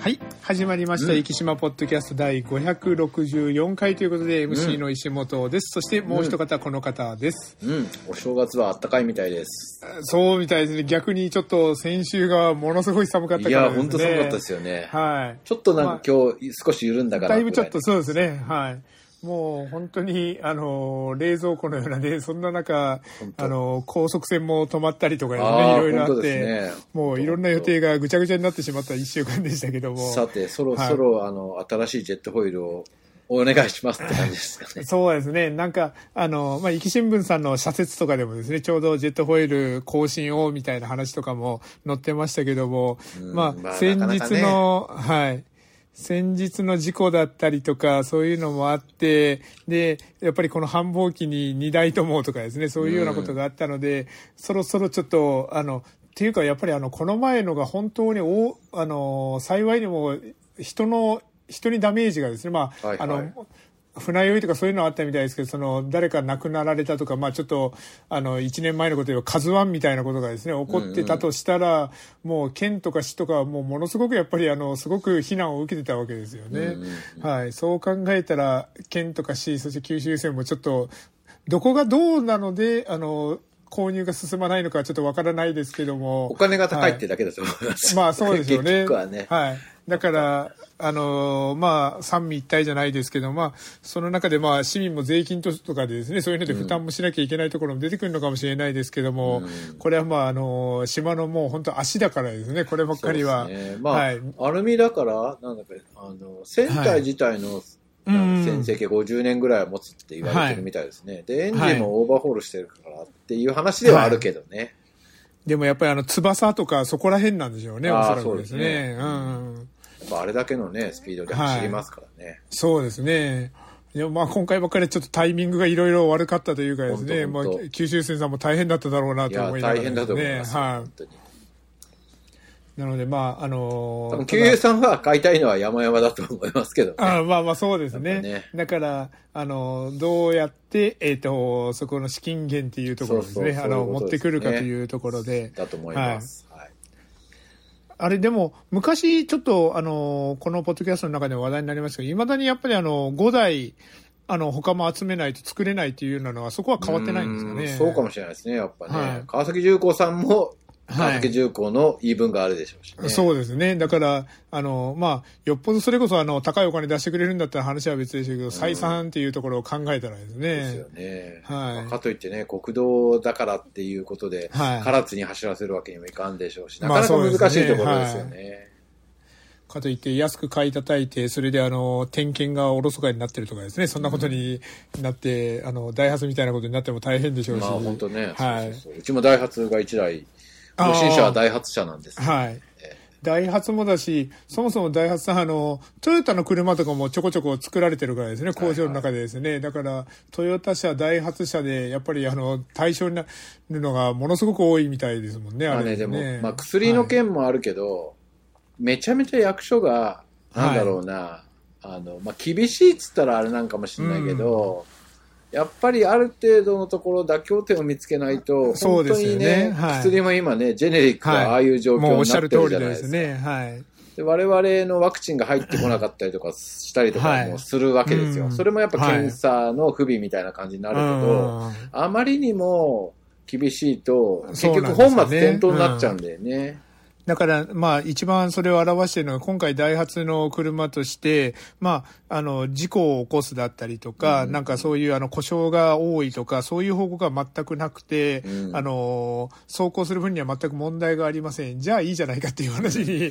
はい。始まりました。うん生島ポッドキャスト第564回ということで、MC の石本です。そしてもう一方、この方です。うん、お正月はあったかいみたいです。そうみたいですね。逆にちょっと先週がものすごい寒かったいや、からですね。本当寒かったですよね。はい。ちょっとなんか今日少し緩んだからだいぶちょっとそうですね。はい。もう本当に、あの、冷蔵庫のようなね、そんな中、あの、高速船も止まったりとかですね、いろいろあって、ねもういろんな予定がぐちゃぐちゃになってしまった一週間でしたけども。さて、そろそろ、あの、新しいジェットホイールをお願いしますって感じですかね。そうですね。なんか、あの、まあ、壱岐新聞さんの社説とかでもですね、ちょうどジェットホイール更新をみたいな話とかも載ってましたけども、うんまあ、まあ先なかなかね日の、はい。先日の事故だったりとか、そういうのもあって、で、やっぱりこの繁忙期に2台ともとかですね、そういうようなことがあったので、そろそろちょっと、あの、っていうかやっぱりあの、この前のが本当にお、あの、幸いにも人の、人にダメージがですね、まあ、はいはい。あの、船酔いとかそういうのあったみたいですけど、その、誰か亡くなられたとか、まあちょっと、あの、1年前のことで言えば、カズワンみたいなことがですね、起こってたとしたら、もう県とか市とかはもうものすごくやっぱり、あの、すごく非難を受けてたわけですよね。うんうんはい。そう考えたら、県とか市、そして九州線もちょっと、どこがどうなので、あの、購入が進まないのかちょっとわからないですけども。お金が高いってだけだと思います。まあそうですよね。はね。はい。だから、あのーまあ、三位一体じゃないですけど、まあ、その中でまあ、市民も税金とかでですね、そういうので負担もしなきゃいけないところも出てくるのかもしれないですけども、うんこれはまあ、あのー島のもう本当足だからですね、こればっかりは。ねまあ、はい。アルミだから、なんだか、あの、船体自体の、うん船籍50年ぐらいは持つって言われてるみたいですね。で、エンジンもオーバーホールしてるからっていう話ではあるけどね。でもやっぱりあの、翼とかそこら辺なんでしょうね、おそらくですね。ねうん。やっぱあれだけのね、スピードで走りますからね。そうですね。でもまあ今回ばっかりちょっとタイミングがいろいろ悪かったというかですね、まあ九州線さんも大変だっただろうないとや、思いながら大変だと思います。はい。本当に。なので、まあ、あのー旧友さんは買いたいのは山々だと思いますけどね。あまあまあそうですねぱねだから、あの、どうやって、えっ、と、そこの資金源っていうところですね、そうそうあの、持ってくるかというところで。だと思います。はい。あれ、でも、昔、ちょっと、あの、このポッドキャストの中で話題になりましたけど、いまだにやっぱりあの、5台、あの、他も集めないと作れないっていうようなのは、そこは変わってないんですかね。うんそうかもしれないですね、やっぱね。はい川崎重工さんも、はい重工の言い分があるでしょうしね。そうですね。だから、あの、まあ、よっぽどそれこそ、あの、高いお金出してくれるんだったら話は別でしょうけど、採算っていうところを考えたらですね。ですよね。はいまあかといってね、国道だからっていうことで、はい唐津に走らせるわけにもいかんでしょうし、なまあかなか難しいところですよね。かといって安く買い叩いて、それであの、点検がおろそかになってるとかですね、そんなことになって、あの、ダイハツみたいなことになっても大変でしょうし。まあ本当ね、はいそうそうそううちもダイハツが1台、あー更新車はダイハツ車なんです。はい。ダイハツもだし、そもそもダイハツさん、あの、トヨタの車とかもちょこちょこ作られてるからですね、工場の中でですね。だから、トヨタ車、ダイハツ車で、やっぱりあの、対象になるのがものすごく多いみたいですもんね、まあね、あれでも、ね。まあ薬の件もあるけど、めちゃめちゃ役所が、なんだろうな、あの、まあ厳しいっつったらあれなんかもしれないけど、やっぱりある程度のところ妥協点を見つけないと、本当にね、ねはい薬も今ね、ジェネリックはああいう状況になってるじゃないですすか。ね。はい。で我々のワクチンが入ってこなかったりとかしたりとかもするわけですよ。はいそれもやっぱ検査の不備みたいな感じになるけど、うんあまりにも厳しいと、結局本末転倒になっちゃうんだよね。だから、まあ、一番それを表しているのが、今回、ダイハツの車として、まあ、あの、事故を起こすだったりとか、なんかそういう、あの、故障が多いとか、そういう報告が全くなくて、うんあの、走行する分には全く問題がありません。じゃあいいじゃないかっていう話に、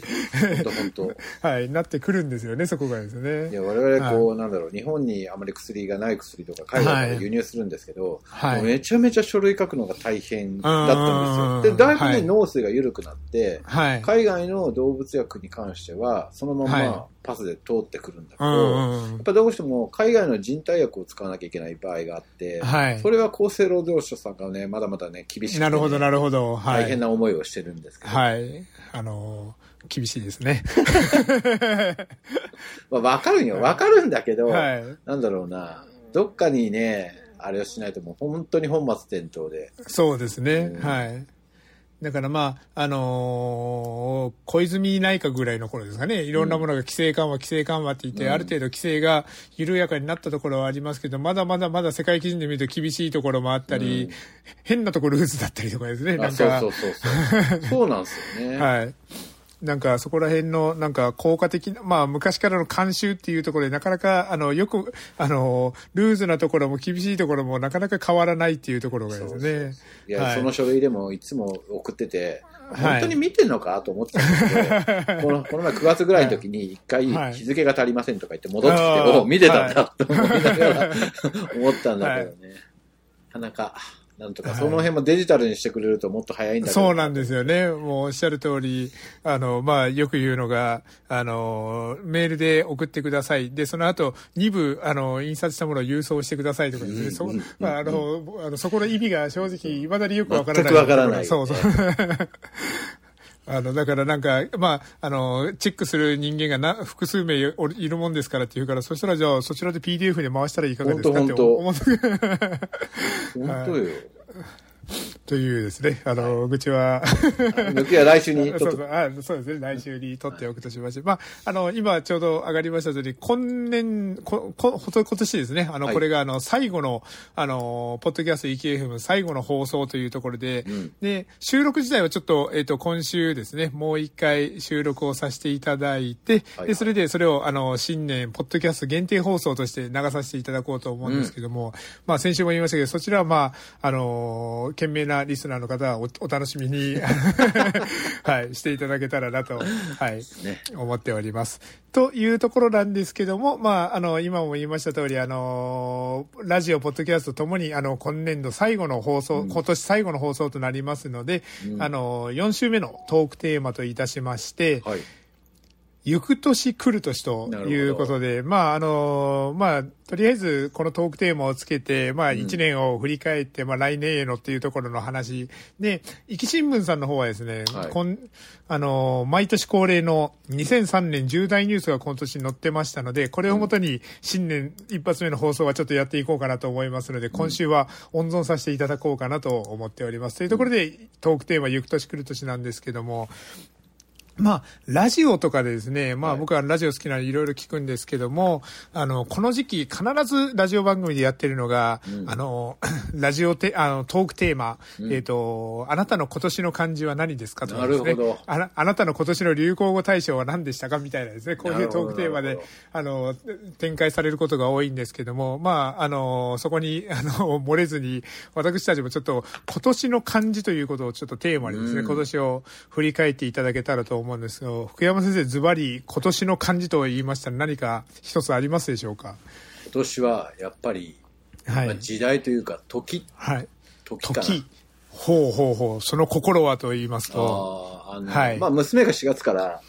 本当本当。はい、なってくるんですよね、そこがですいね。や我々こう、なんだろう、日本にあまり薬がない薬とか海外から輸入するんですけど、はいめちゃめちゃ書類書くのが大変だったうんんですよ。で、だいぶね、はい脳水が緩くなって、はい。海外の動物薬に関しては、そのまはいまパスで通ってくるんだけうど、んうんやっぱどうしても海外の人体薬を使わなきゃいけない場合があって、はいそれは厚生労働省さんがね、まだまだね、厳しくてね、なるほど、なるほど。はい。大変な思いをしてるんですけど、はい。あの、厳しいですね。まあ、わかるんよ、わかるんだけど、はい。なんだろうな、どっかにね、あれをしないともう本当に本末転倒で。そうですね。うんはい。だからまあ、あのー小泉内閣ぐらいの頃ですかね、いろんなものが規制緩和、規制緩和って言って、うんある程度規制が緩やかになったところはありますけど、まだまだまだ世界基準で見ると厳しいところもあったり、うん変なところルーズだったりとかですね、なんか。あそうそうそうそう。そうなんですよね。はい。なんかそこら辺のなんか効果的な、まあ昔からの慣習っていうところでなかなかあのよく、あの、ルーズなところも厳しいところもなかなか変わらないっていうところがですそうそうね。いや、はい。その書類でもいつも送ってて、はい。本当に見てんのかと思ってたんですけど、このこの前9月ぐらいの時に一回はい。日付が足りませんとか言って戻ってきて、あー。お見てたんだと思いながら思ったんだけどね。なかなか、なんとかその辺もデジタルにしてくれるともっと早いんだけど。そうなんですよね。もうおっしゃる通り、あの、まあ、よく言うのが、あの、メールで送ってください。で、その後、2部、あの、印刷したものを郵送してくださいとかですね。そまあ、あの、あの、そこの意味が正直、未だによくわからない。全くわからないそうそう。あの、だからなんか、まあ、あの、チェックする人間がな複数名いるもんですからって言うから、そしたらじゃあ、そちらで PDF で回したらいかがですかって本当思って、本当よ。というですね、あの、愚痴は、抜きは来週に そうそう。あそうですね、来週に取っておくとしまして、まあ、あの、今ちょうど上がりました通り、今年、こ、こ、今年ですね、あの、はい。これがあの、最後の、あの、ポッドキャスト EKFM 最後の放送というところで、うん。で、収録自体はちょっと、えっ、と、今週ですね、もう一回収録をさせていただいて、はい。で、それでそれを、あの、新年、ポッドキャスト限定放送として流させていただこうと思うんですけども、まあ、先週も言いましたけど、そちらはまあ、あの、懸命なリスナーの方はおお楽しみに、はい、していただけたらなと、はい、ね。思っております。というところなんですけども、まあ、あの、今も言いました通り、あの、ラジオ、ポッドキャストともに、あの、今年度最後の放送、今年最後の放送となりますので、うんあの、4週目のトークテーマといたしまして、はい。行く年来る年ということで、まあ、あの、まあ、とりあえずこのトークテーマをつけて、まあ、うん。1年を振り返って、まあ、来年へのっていうところの話で、壱岐新聞さんの方はですね、はい。こんあの、毎年恒例の2003年重大ニュースが今年載ってましたので、これをもとに新年一発目の放送はちょっとやっていこうかなと思いますので、今週は温存させていただこうかなと思っております。というところで、トークテーマ、行く年来る年なんですけども、まあ、ラジオとかでですね、まあはい僕はラジオ好きなのでいろいろ聞くんですけども、あの、この時期必ずラジオ番組でやってるのが、うん。あの、ラジオテ、あの、トークテーマ、うん。えっ、と、あなたの今年の漢字は何ですかとかですね。なるほど。あなあなたの今年の流行語大賞は何でしたかみたいなですね、こういうトークテーマであの、展開されることが多いんですけども、まあ、あの、そこに、あの、漏れずに、私たちもちょっと今年の漢字ということをちょっとテーマにですね、うん。今年を振り返っていただけたらと思うんですが、福山先生、ズバリ今年の漢字と言いましたら何か一つありますでしょうか？今年はやっぱり、はい。まあ時代というか、時、はい。時かな。時。ほうほうほう。その心はと言いますと。あーあの、はいまあ、娘が4月から、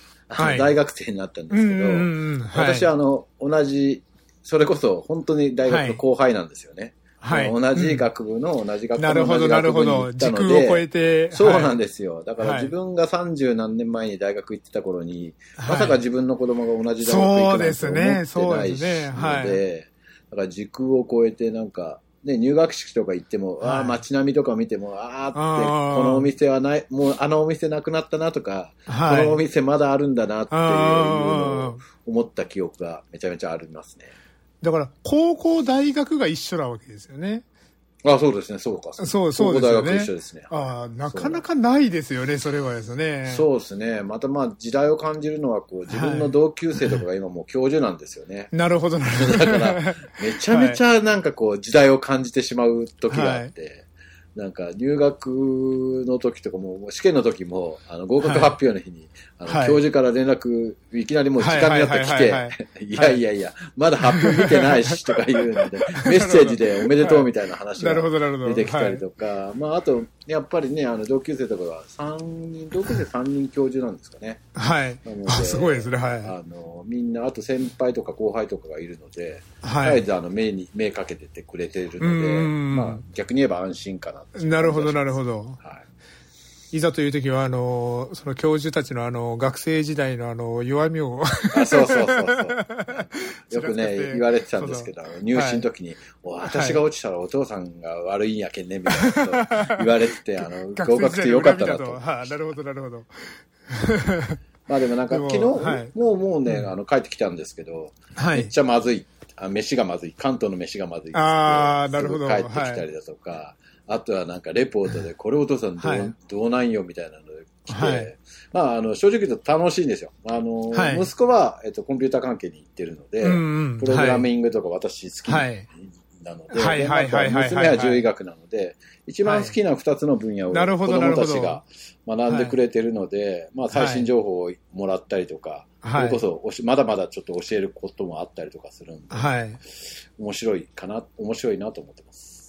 大学生になったんですけど。はい、私はあの、同じ、それこそ本当に大学の後輩なんですよね。はい。同じ学部の同じ学部の同じなるほど。学部に行った時ので、空を超えて。そうなんでですよ。だからはい。自分が30何年前に大学行ってた頃に、はい。まさか自分の子供が同じ大学行くなんて思ってそうですね。ないそうですしね。はい。だから時空を超えてなんか、ね、入学式とか行っても、はい。ああ、街並みとか見ても、ああって、このお店はない、もうあのお店なくなったなとか、はい。このお店まだあるんだなっていうのあを思った記憶がめちゃめちゃありますね。だから、高校、大学が一緒なわけですよね。あそうですね、そうか。そうそうですよね高校大学一緒ですね。ああ、なかなかないですよね、それはですね。そうですね。またまあ時代を感じるのは、こう、自分の同級生とかが今もう教授なんですよね。なるほど、なるほど。だから、めちゃめちゃなんかこう、時代を感じてしまう時があって、なんか入学の時とかも、試験の時も、あの、合格発表の日に、あのはい。教授から連絡、いきなりもう時間になってきてはいやいやいや、まだ発表見てないし、とか言うので、メッセージでおめでとうみたいな話が。出てきたりとか、まあ、あと、やっぱりね、あの、同級生とかが3人、同級生3人教授なんですかね。はい。すごいですね、はい。あの、みんな、あと先輩とか後輩とかがいるので、はい。絶えずあの、目に、目かけててくれてるうんうんうので、んまあ、逆に言えば安心かななるほど、なるほほど。はい。いざという時は、あの、その教授たちのあの、学生時代のあの、弱みを。あそうそうそうそう。よくね、言われてたんですけど、入試の時に、お私が落ちたらお父さんが悪いんやけんね、みたいなこと言われてて、あの、合格してよかったなと。はい、なるほど、なるほど。まあでもなんか、昨日、はい、もうもうね、あの、帰ってきたんですけど、はい、めっちゃまずい。あ飯がまずい。関東の飯がまずい。ああ、なるほど。帰ってきたりだとか、はいあとはなんかレポートで、これお父さんどうはい、どうなんよみたいなので来て、はい、まあ、あの、正直言うと楽しいんですよ。あの、はい、息子は、えっと、コンピューター関係に行ってるので、うんうん、プログラミングとか私好きなので、娘は獣医学なので、一番好きな二つの分野を子供たちが学んでくれてるので、まあ、最新情報をもらったりとか、それこそまだまだちょっと教えることもあったりとかするんで、面白いかな、面白いなと思ってます。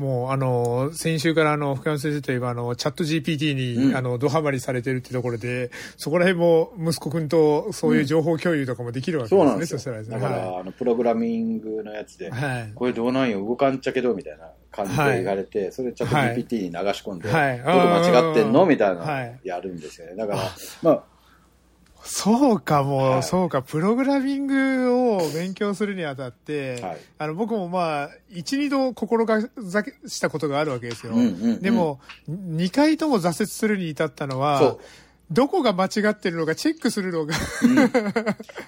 もう、あの、先週からあの、深山先生といえば、あの、チャット GPT に、うん、あの、ドハマりされてるってところで、そこら辺も息子くんとそういう情報共有とかもできるわけですね、うん、そうなんですよ。そしたらですね。だから、はい、あの、プログラミングのやつで、はい、これどうなんよ、動かんちゃけど、みたいな感じで言われて、はい、それチャット GPT に流し込んで、はい、どこ間違ってんの？みたいなのやるんですよね。だから、まあ、そうか、もう、はい、そうか、プログラミングを勉強するにあたって、はい、あの、僕もまあ、一、二度心がしたことがあるわけですよ。うんうんうん、でも、二回とも挫折するに至ったのは、どこが間違ってるのかチェックするのがうん、い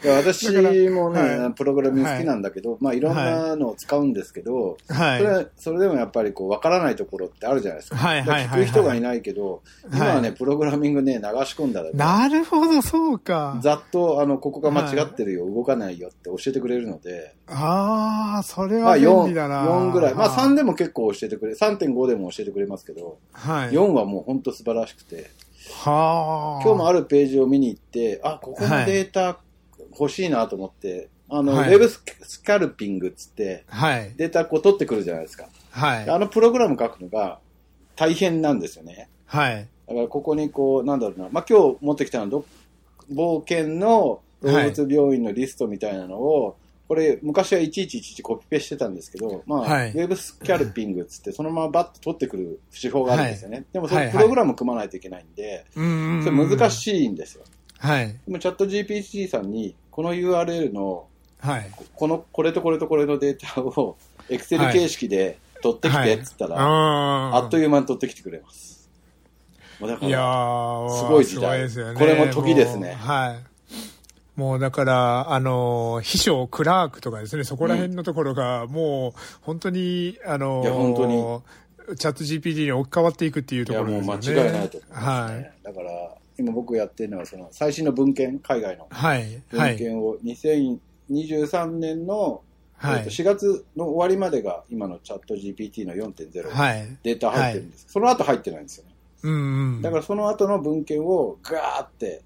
や私もね、はい、プログラミング好きなんだけど、はい、まあいろんなのを使うんですけど、はい、それそれでもやっぱりこう分からないところってあるじゃないですか。はいはい聞く人がいないけど、今はね、プログラミングね、流し込んだら、なるほど、そうか。ざっと、あの、ここが間違ってるよ、動かないよって教えてくれるので。ああ、それは便利だな。まあ、4, 4ぐらい。まあ3でも結構教えてくれ、3.5でも教えてくれますけど、はい、4はもう本当素晴らしくて。はあ。今日もあるページを見に行って、あ、ここのデータ欲しいなと思って、はい、あの、はい、ウェブスカルピングっつって、はい、データこう取ってくるじゃないですか。はい。あのプログラム書くのが大変なんですよね。はい。だからここにこう、なんだろうな、まあ、今日持ってきたのは、冒険の動物病院のリストみたいなのを、これ、昔はいちいちいちいちコピペしてたんですけど、まあ、はい、ウェブスキャルピングっつって、そのままバッと取ってくる手法があるんですよね。はい、でも、それプログラム組まないといけないんで、それ難しいんですよ。はい。でも、チャット GPT さんに、この URL の、はい。この、これとこれとこれのデータを、エクセル形式で取ってきてっつったら、はい、あっという間に取ってきてくれます。だから、すごい時代。すね、これも時ですね。はい。もうだから、あの、秘書、クラークとかですね、そこら辺のところが、もう、本当に、あの、いや、本当に。チャット GPT に置き換わっていくっていうところですね。いや、もう間違いないと思います、ね、はい。だから、今僕やってるのは、その、最新の文献、海外の。はい。文献を、2023年の、はい、4月の終わりまでが今のチャット GPT の4.0、はい、データ入ってるんです、はい、その後入ってないんですよね。うん、うん、だからその後の文献をガーって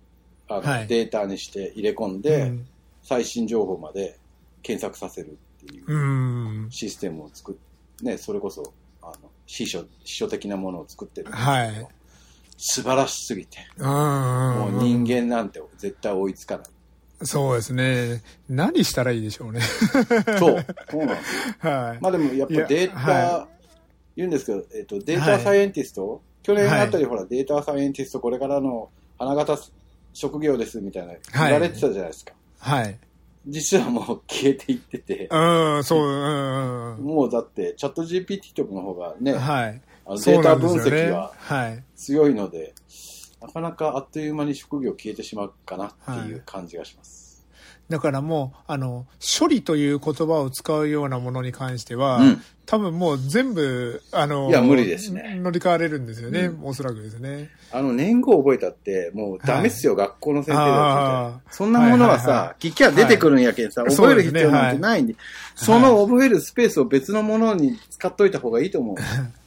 あの、はい、データにして入れ込んで、うん、最新情報まで検索させるっていうシステムを作っね、それこそ、あの、秘書、秘書的なものを作ってるんですけど、はい、素晴らしすぎて、もう人間なんて絶対追いつかない。そうですね。何したらいいでしょうね。そう。そうなんですよ。はい。まあでもやっぱデータ、はい、言うんですけど、えっ、と、データサイエンティスト、はい、去年あたりほら、データサイエンティストこれからの花形職業ですみたいな言われてたじゃないですか。はい。実はもう消えていってて。うん、そう、うん。もうだって、チャット GPT とかの方がね、はい。あのデータ分析は強いので、なかなかあっという間に職業消えてしまうかなっていう感じがします。だからもう、あの、処理という言葉を使うようなものに関しては、うん、多分もう全部、あの、いや、無理ですね。乗り換われるんですよね、うん、おそらくですね。あの、年号覚えたって、もうダメっすよ、はい、学校の先生だって。そんなものはさ、はいはいはい、聞きゃ出てくるんやけんさ、はい、覚える必要なんてないんで、そ、ねはい、その覚えるスペースを別のものに使っといた方がいいと思う。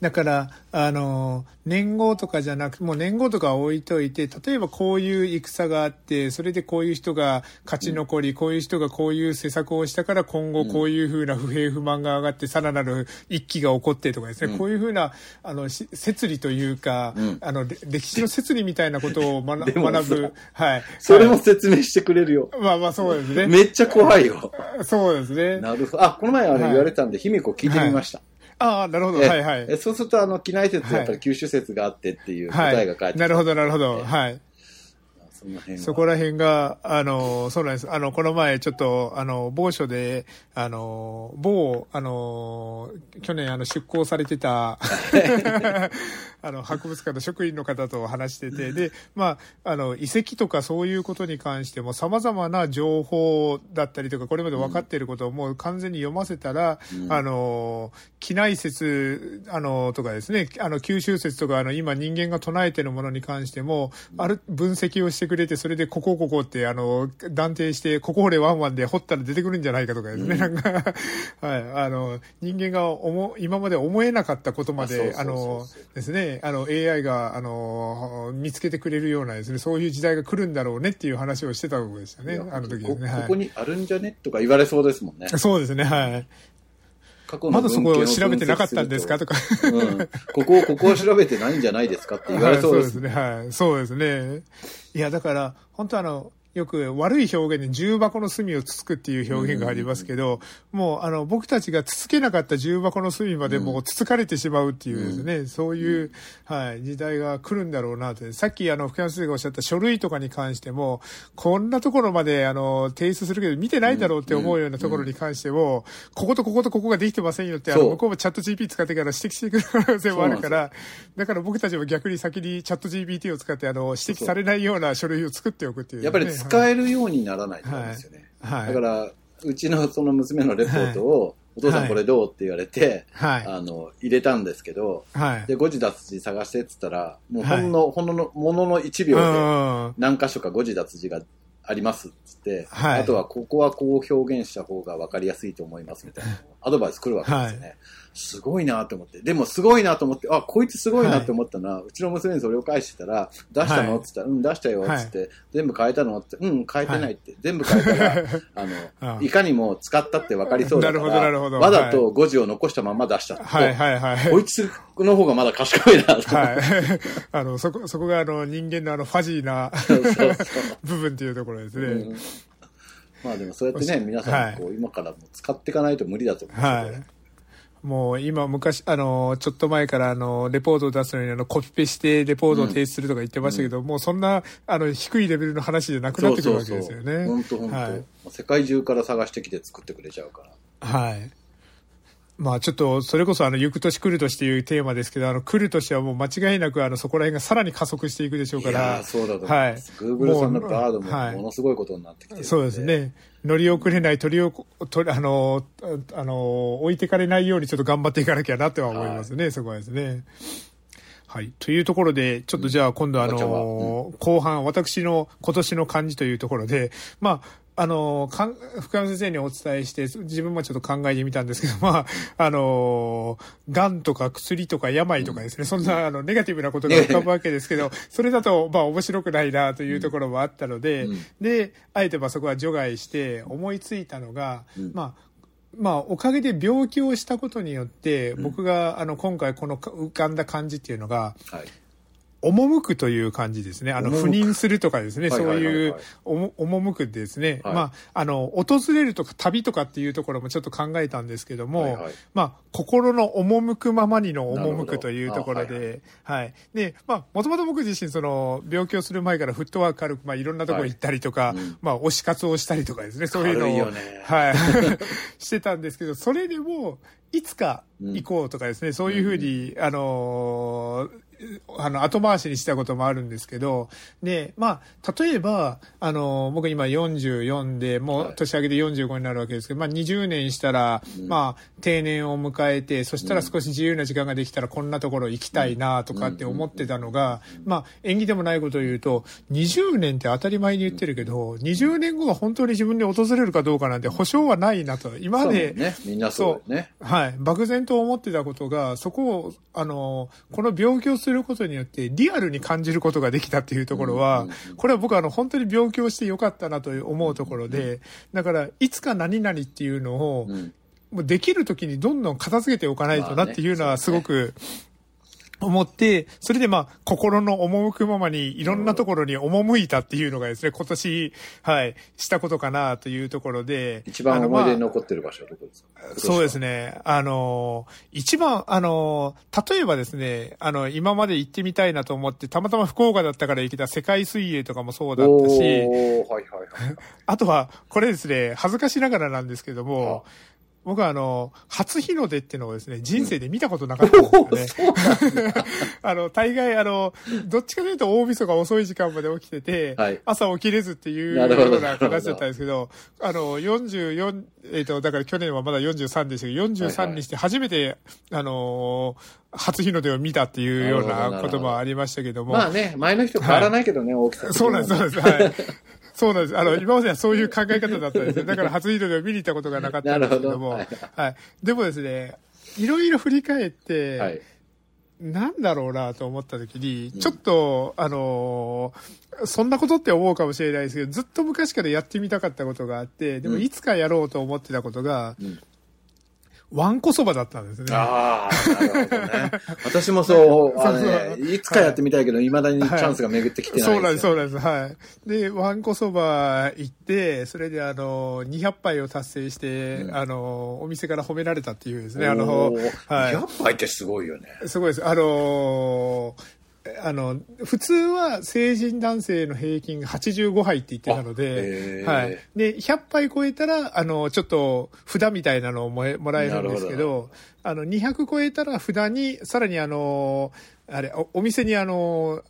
だから、あの、年号とかじゃなく、もう年号とか置いといて、例えばこういう戦があって、それでこういう人が勝ち残り、うん、こういう人がこういう施策をしたから今後こういうふうな不平不満が上がって、さらなる一揆が起こってとかですね、うん、こういうふうな、あの、説理というか、うん、あの、歴史の説理みたいなことを学ぶ。はい。それも説明してくれるよ。まあまあそうですね。めっちゃ怖いよ。そうですね。なるほど。あ、この前あれ言われたんで、卑弥呼聞いてみました。はいああ、なるほど。えはいはい。えそうすると、あの、機内説、やっぱり九州説があってっていう答えが返ってきたなるほど、なるほど。はい。その辺は。そこら辺が、あの、そうなんです。あの、この前、ちょっと、あの、某所で、あの、某、あの、去年、あの、出向されてた、あの、博物館の職員の方と話してて、で、まあ、あの、遺跡とかそういうことに関しても、様々な情報だったりとか、これまで分かっていることをもう完全に読ませたら、うん。あの、機内説、あの、とかですね、あの、九州説とか、あの、今人間が唱えているものに関しても、ある、分析をしてくれて、それで、ここ、ここって、あの、断定して、ここ掘れワンワンで掘ったら出てくるんじゃないかとかですね、なんか、はい、あの、人間が思、今まで思えなかったことまで、あのですね、あの、AI が、あの、見つけてくれるようなですね、そういう時代が来るんだろうねっていう話をしてたところでしたね。あの時でこすね。はい。ここにあるんじゃね？とか言われそうですもんね。そうですね、はい。過去のまだそこをを調べてなかったんですかとか。うん。ここを、ここを調べてないんじゃないですかって言われそうです。はい、そうですね。はい。そうですね。いや、だから、本当あの、よく悪い表現で重箱の隅をつつくっていう表現がありますけど、もうあの僕たちがつつけなかった重箱の隅までもうつつかれてしまうっていうですね、そういう、はい、時代が来るんだろうなと。さっきあの福山先生がおっしゃった書類とかに関しても、こんなところまであの提出するけど見てないだろうって思うようなところに関しても、こことこことここができてませんよって、あの向こうもチャット GP 使ってから指摘してくる可能性もあるから、だから僕たちも逆に先にチャット GPT を使ってあの指摘されないような書類を作っておくっていう、ね。使えるようにならないと思うんですよね。はい。だから、うちのその娘のレポートを、お父さんこれどう？って言われて、はい。あの、入れたんですけど、はい。で、誤字脱字探してって言ったら、もうほんの、ほんの、ものの1秒でうん何箇所か誤字脱字がありますっつって、はいあとはここはこう表現した方が分かりやすいと思いますみたいな アドバイス来るわけですよね。すごいなと思って。でもすごいなと思って、あ、こいつすごいなと思ったのは、うちの娘にそれを返してたら、出したの？はい。って言ったら、うん、出したよって言って、全部変えたの？って、うん、変えてないって、全部変えたら、あの、うんいかにも使ったって分かりそうだかなるほどなるほら、ど。わざと誤字を残したまま出した。はいはいはい。こいつの方がまだ賢いなと。思って。はい。あの、そこ、そこがあの人間のあのファジーな 部分っていうところですね。うん。まあでもそうやってね、皆さんこう、今からも使っていかないと無理だと思うんですよはい。もう今昔、あの、ちょっと前からあの、レポートを出すのにあの、コピペしてレポートを提出するとか言ってましたけど、もうそんな、あの、低いレベルの話じゃなくなってくるわけですよね。本当本当。はい。世界中から探してきて作ってくれちゃうから。はい。まあちょっと、それこそあの、行く年来る年っていうテーマですけど、あの、来る年はもう間違いなくあの、そこら辺がさらに加速していくでしょうからー、そうだと思います。はい Google さんのバードもはいものすごいことになってきてるんで。そうです。ね。乗り遅れない、取りおこ、取りあの、あの、置いてかれないようにちょっと頑張っていかなきゃなっては思いますね、そこはですね。はい。というところで、ちょっとじゃあ今度あの、後半、私の今年の漢字というところで、まあ、あの、かん深山先生にお伝えして、自分もちょっと考えてみたんですけど、まあ、あの、癌とか薬とか病とかですね、そんなあのネガティブなことが浮かぶわけですけど、それだと、まあ面白くないなというところもあったので、うん。で、あえてまあそこは除外して思いついたのが、うん。まあ、まあ、おかげで病気をしたことによって、僕が、あの、今回このか浮かんだ漢字っていうのが、はい。赴くという感じですね。あの、赴任するとかですね、そうはいう、赴くですね。はい。まあ、あの、訪れるとか旅とかっていうところもちょっと考えたんですけども、はいはい。まあ、心の赴くままにの赴くというところあはいで、はい。で、まあ、もともと僕自身、その、病気をする前からフットワーク軽く、まあ、いろんなところ行ったりとか、はいうん。まあ、推し活をしたりとかですね、そういうのを、ね。はい、してたんですけど、それでも、いつか行こうとかですね、そういうふうに、あのーあの、後回しにしたこともあるんですけど、で、まあ、例えば、あの、僕今44で、もう年明けで45になるわけですけど、まあ20年したら、うんまあ、定年を迎えて、そしたら少し自由な時間ができたらこんなところ行きたいなとかって思ってたのが、まあ、縁起でもないことを言うと、20年って当たり前に言ってるけど、20年後が本当に自分で訪れるかどうかなんて保証はないなと。今まで、ね。みんなそうね。はい。漠然と思ってたことが、そこを、あの、この病気をすることによって、リアルに感じることができたっていうところは、これは僕はあの、本当に病気をしてよかったなと思うところで、だから、いつか何々っていうのを、うん。もうできる時にどんどん片付けておかないとなっていうのはすごく、思って、それでまあ、心の赴くままにいろんなところに赴いたっていうのがですね、今年、はい、したことかなというところで。一番思い出にまあ残ってる場所はどこですか？そうですね。あの、一番、あの、例えばですね、あの、今まで行ってみたいなと思って、たまたま福岡だったから行けた世界水泳とかもそうだったし、はいはいはい。あとは、これですね、恥ずかしながらなんですけども、僕はあの、初日の出っていうのをですね、人生で見たことなかったんですよね。あの、大概あの、どっちかというと大晦日遅い時間まで起きてて、はい。朝起きれずっていうような形だったんですけど、あの、44、えっ、と、だから去年はまだ43でしたけど、43にして初めて、あのー初日の出を見たっていうようなこともありましたけども、まあね、前の人変わらないけどね、大きさそうはなんです、そうなんです。はい。そうなんです。あの、今まではそういう考え方だったんですよ。だから初日の出を見に行ったことがなかったんですけども。なるはい。でもですね、いろいろ振り返って、はい。なんだろうなと思った時に、ちょっと、あのーそんなことって思うかもしれないですけど、ずっと昔からやってみたかったことがあって、でもうんいつかやろうと思ってたことが、うんわんこそばだったんですね。ああ、なるほどね。私も そう、あのね、いつかやってみたいけど、未だにチャンスが巡ってきてないそうなんです、よそうなんです。はい。で、わんこそば行って、それであの、200杯を達成して、うんあの、お店から褒められたっていうですね、あおの、ーはい200杯ってすごいよね。すごいです。あのーあの、普通は成人男性の平均が85杯って言ってたので、ーはい。で、100杯超えたら、あの、ちょっと札みたいなのをもえもらえるんですけど、あの、200超えたら札に、さらにあの、あれ、おお店にあの、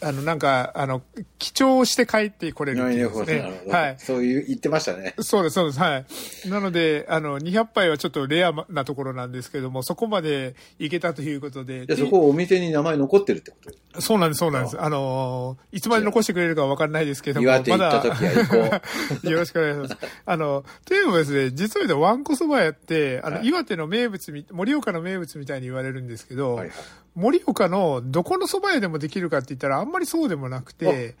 あの、なんか、あの、記帳して帰ってこれるっていうですね。はい。そういう、言ってましたね。そうです、そうです。はい。なので、あの、200杯はちょっとレアなところなんですけども、そこまで行けたということで。で、そこお店に名前残ってるってこと？そうなんです、そうなんです。あのーいつまで残してくれるかわかんないですけども、岩手行った時は行こう。よろしくお願いします。あの、というのもですね、実は言うと、わんこそば屋って、あの、はい岩手の名物み、盛岡の名物みたいに言われるんですけど、はいはい。盛岡のどこの蕎麦屋でもできるかって言ったらあんまりそうでもなくあて。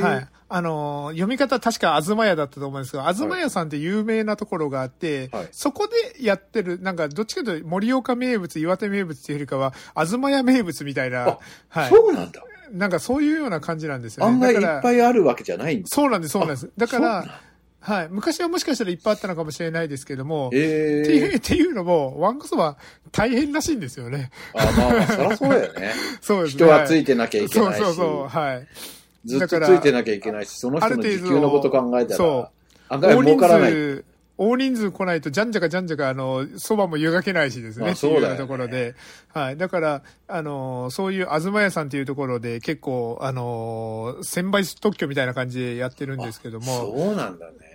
はい。あのー読み方確か東屋だったと思うんですけど、東屋さんって有名なところがあって、はいそこでやってる、なんかどっちかというと盛岡名物、岩手名物っていうよりかは、東屋名物みたいなあ、はい。そうなんだ。なんかそういうような感じなんですよね。案外いっぱいあるわけじゃないんだ。そうなんです、そうなんです。だから、はい。昔はもしかしたらいっぱいあったのかもしれないですけども、えっていう、え。っていうのも、ワンコそば大変らしいんですよね。あ、まあまあ、そりゃそうだよね。そうですね。人はついててなきゃいけないし。そうそうそう、はい。ずっとついてなきゃいけないし、その人の時給のこと考えたそら、案外儲からない。数、大人数来ないと、じゃんじゃかじゃんじゃか、あの、そばも湯がけないしですね。そうだよねところで。はい。だから、あの、そういう東屋さんっていうところで結構、あの、千倍特許みたいな感じでやってるんですけども。そうなんだね。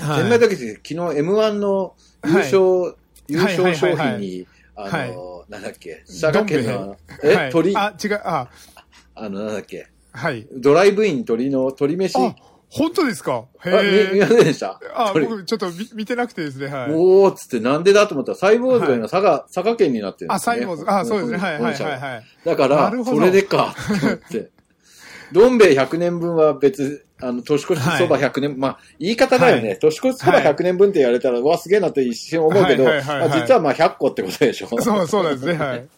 はい千枚時昨日 M1 の優勝、優勝商品に、あはいの、なんだっけ、佐賀県の、はえ、い鳥、ああ、違う、あ、の、なんだっけ、はい。ドライブイン鳥の鳥飯。あ、本当ですか？へあ、み、見え。ませんでした？あ、鳥僕ちょっと見見てなくてですね、はい。おーっつってなんでだと思ったら、サイボーズが今佐賀、佐賀県になってるんであ、すね。サイモーズ。あ、そうですね。はいはいはいはい。だからそれでか、って。どん兵衛100年分は別、あの、年越しそば100年、まあ、言い方だよね。はい年越しそば100年分って言われたら、うわ、すげえなって一瞬思うけど、はいはいはいはいまあ実はまあ100個ってことでしょ。そう、そうなんですね、はい。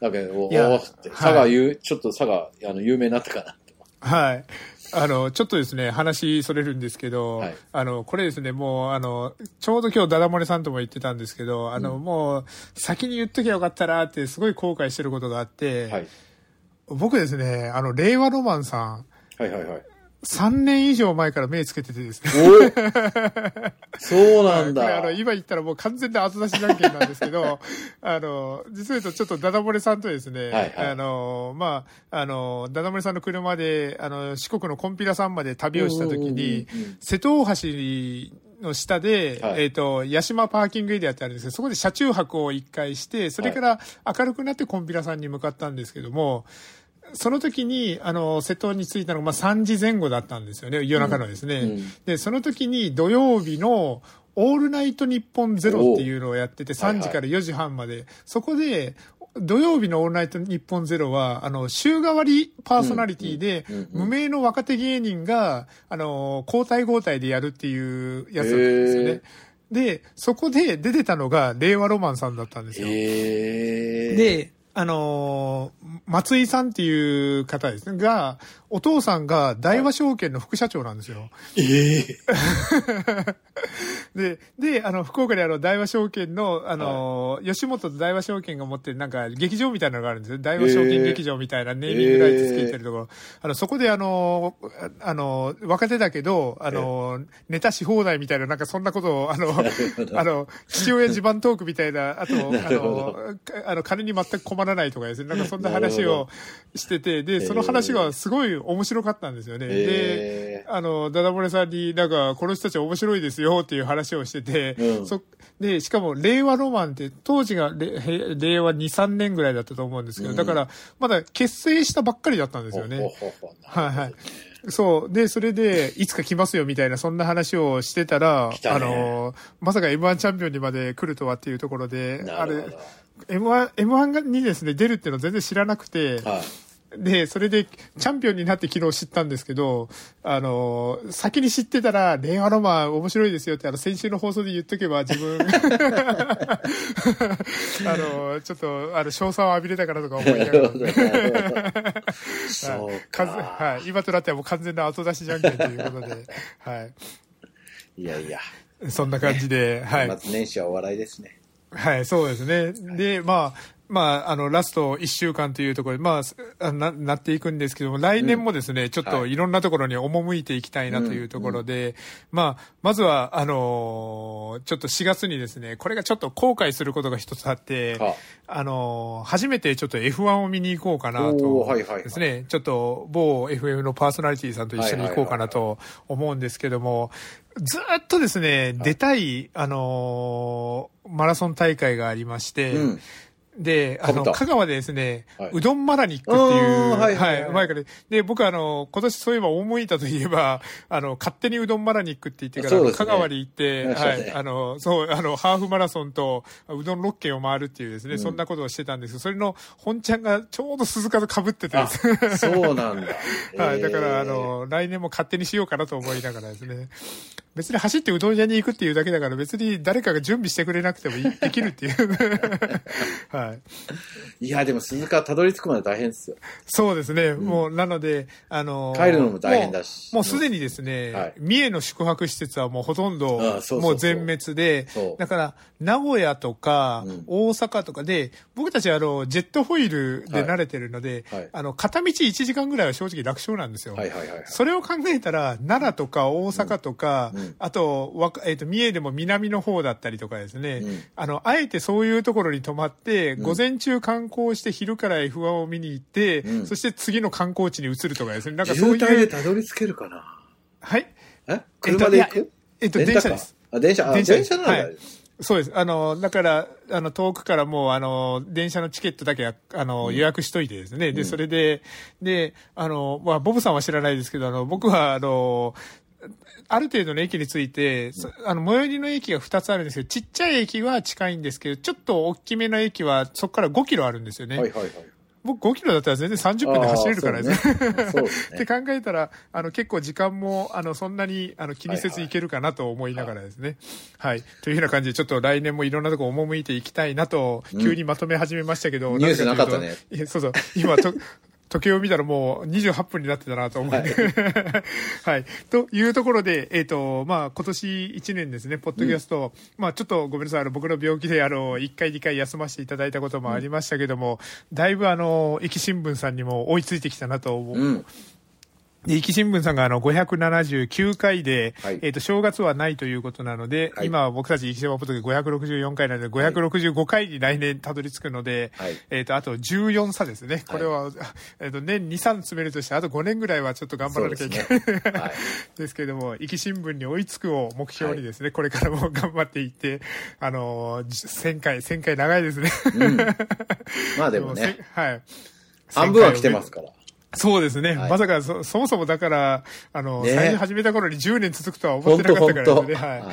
だけど、おいやーって、佐賀言う、ちょっと佐賀、あの、有名になったかな。はい。あの、ちょっとですね、話それるんですけど、はいあの、これですね、もう、あの、ちょうど今日ダダ漏れさんとも言ってたんですけど、あの、もう、先に言っときゃよかったなって、すごい後悔してることがあって、はい。僕ですね、あの、令和ロマンさん、はいはいはい。3年以上前から目つけててですね、そうなんこれあの、だ。今言ったらもう完全な後出しじゃんけんなんですけど、あの、実は言うとちょっとダダ漏れさんとですね、はいはい。あの、まあ、あの、ダダ漏れさんの車で、あの、四国のコンピラさんまで旅をした時にうんうんうんうん、瀬戸大橋の下で、はい。えっ、と、八島パーキングエリアってあるんですけど、そこで車中泊を一回して、それから明るくなってコンピラさんに向かったんですけども、その時に、あの、瀬戸に着いたのが、まあ、3時前後だったんですよね、夜中のですね。うんうんで、その時に土曜日の、オールナイト日本ゼロっていうのをやってて、はいはい3時から4時半まで。そこで、土曜日のオールナイト日本ゼロは、あの、週替わりパーソナリティで無名の若手芸人が、あの、交代交代でやるっていうやつだったんですよね。で、そこで出てたのが、令和ロマンさんだったんですよ。で、あのー松井さんっていう方ですね、が、お父さんが大和証券の副社長なんですよ。ええ。で、で、あの、福岡であの、大和証券の、あの、吉本と大和証券が持ってるなんか、劇場みたいなのがあるんですよ。大和証券劇場みたいなネーミングライツつけてるとこ。ろ。あの、そこであの、あの、若手だけど、あの、ネタし放題みたいな、なんかそんなことを、あの、あの、父親自慢トークみたいな、あと、あの、かあの、金に全く困らないとかですね、なんかそんな話をしてて、で、その話がすごい面白かったんですよね。で、えあの、ダダ漏れさんになんか、この人たち面白いですよっていう話をしてて、うん。そで、しかも、令和ロマンって、当時が令和2、3年ぐらいだったと思うんですけど、うん。だから、まだ結成したばっかりだったんですよほね。はいはい。そう。で、それで、いつか来ますよみたいな、そんな話をしてたら、来たねあの、まさか M1 チャンピオンにまで来るとはっていうところで、あれなるほど、M1、M1 にですね、出るっていうの全然知らなくて、はい。で、それで、チャンピオンになって昨日知ったんですけど、あの、先に知ってたら、令和ロマン面白いですよって、あの、先週の放送で言っとけば自分、あの、ちょっと、あの、賞賛を浴びれたからとか思いながら、そうか。はい。今となってはもう完全な後出しじゃんけんということで、はいやいや。い。そんな感じで、はい。まず年始はお笑いですね。はい、そうですね。で、まあ、まあ、あの、ラスト1週間というところで、まあ、な、なっていくんですけども、来年もですね、ちょっとはいいろんなところに赴いていきたいなというところで、まあ、まずは、あのーちょっと4月にですね、これがちょっと後悔することが一つあって、はあ。のー初めてちょっと F1 を見に行こうかなおとーはいはいはい。ですね、ちょっと某 FM のパーソナリティさんと一緒に行こうかなと思うんですけども、ずーっとですね、出たい、あのーマラソン大会がありまして、うんで、あの、香川でですね、はいうどんマラニックっていう、はいはいはい前から、で、僕あの、今年そういえば思いたといえば、あの、勝手にうどんマラニックって言ってから、ね香川に行って、はい、あの、そう、あの、ハーフマラソンと、うどん6軒を回るっていうですね、んそんなことをしてたんですけど、それの本ちゃんがちょうど鈴鹿と被っててであ、すねそうなんだ。はい。だから、あの、来年も勝手にしようかなと思いながらですね。別に走ってうどん屋に行くっていうだけだから、別に誰かが準備してくれなくてもいできるっていう。はい。い。や、でも鈴鹿たどり着くまで大変ですよ。そうですね。もう、なので、あの帰るのも大変だし。もうすでにですね、はい。三重の宿泊施設はもうほとんどもう全滅でだから、名古屋とかうん。大阪とかで、僕たちあの、ジェットホイールで慣れてるので、はい。はい。あの、片道1時間ぐらいは正直楽勝なんですよ。はいはいはいはい。それを考えたら、奈良とか大阪とか、うん。うん。あと、えっ、と、三重でも南の方だったりとかですね、うん。あの、あえてそういうところに泊まって、ん。午前中観光して昼から F1 を見に行って、うん。そして次の観光地に移るとかですね、なんかそう渋滞いう、でたどり着けるかな。はい。え？車で行く？えっと、レンタカー？電車です。あ、電車、あ、電電車車ならはい。そうです。あの、だから、あの、遠くからもう、あの、電車のチケットだけ、あの、予約しといてですね。で、それで、で、あの、まあ、ボブさんは知らないですけど、あの、僕は、あの、ある程度の駅について、そあの、最寄りの駅が2つあるんですけど、ちっちゃい駅は近いんですけど、ちょっと大きめの駅は、そこから5キロあるんですよね。はいはいはい。僕5キロだったら全然30分で走れるからですね。ね って考えたら、あの、結構時間も、あの、そんなに、あの、気にせずいけるかなと思いながらですね。はい、というような感じで、ちょっと来年もいろんなとこ赴いていきたいなと、急にまとめ始めましたけど、ニュースぜというとなかったねそうそう。今、と、時計を見たらもう28分になってたなと思って。はい。というところで、えっ、と、まあ、今年1年ですね、ポッドキャスト、まあ、ちょっとごめんなさい、あの、僕の病気で、あの、1回、2回休ませていただいたこともありましたけども、だいぶ、あの、駅新聞さんにも追いついてきたなと思う。うん。で、壱岐新聞さんがあの579回で、はいえっ、と、正月はないということなので、はい今は僕たち壱岐島ポッドで564回なので、565回に来年たどり着くので、はいえっ、と、あと14差ですね。これは、えっ、と、年2、3詰めるとして、あと5年ぐらいはちょっと頑張らなきゃいけない。です ですけれども、壱岐新聞に追いつくを目標にですね、これからも 頑張っていって、あのー、1000回、1000回長いですね。まあでもね、せはい。半分は来てますから。そうですね。はいまさかそ、そもそもだから、あの、ね最初始めた頃に10年続くとは思ってなかったからですね。はい。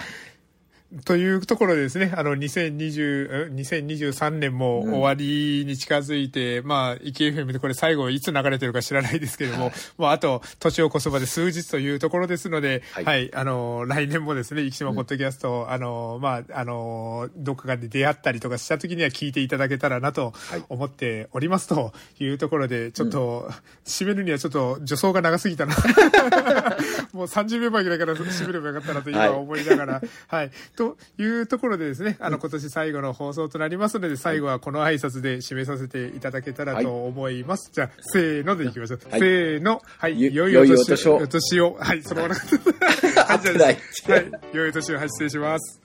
というところでですね、あの、2020、2023年も終わりに近づいて、うん、まあ、イケ FM でこれ最後いつ流れてるか知らないですけれども、はい、もうあと、年を越すまで数日というところですので、はい、はい、あの、来年もですね、生島ポッドキャスト、うん、あの、まあ、あの、どっかで出会ったりとかした時には聞いていただけたらなと思っておりますというところで、ちょっと、締めるにはちょっと助走が長すぎたな。もう30秒前ぐらいから締めればよかったなと今思いながら、はい、はい。というところでですね、あの、今年最後の放送となりますので、最後はこの挨拶で締めさせていただけたらと思います。はい、じゃあ、せーのでいきましょう。はい、せーの。はい。良いお年を。お年を。はい、そのまま。はい、じゃあ、はい。良いお年を。はい、失礼します。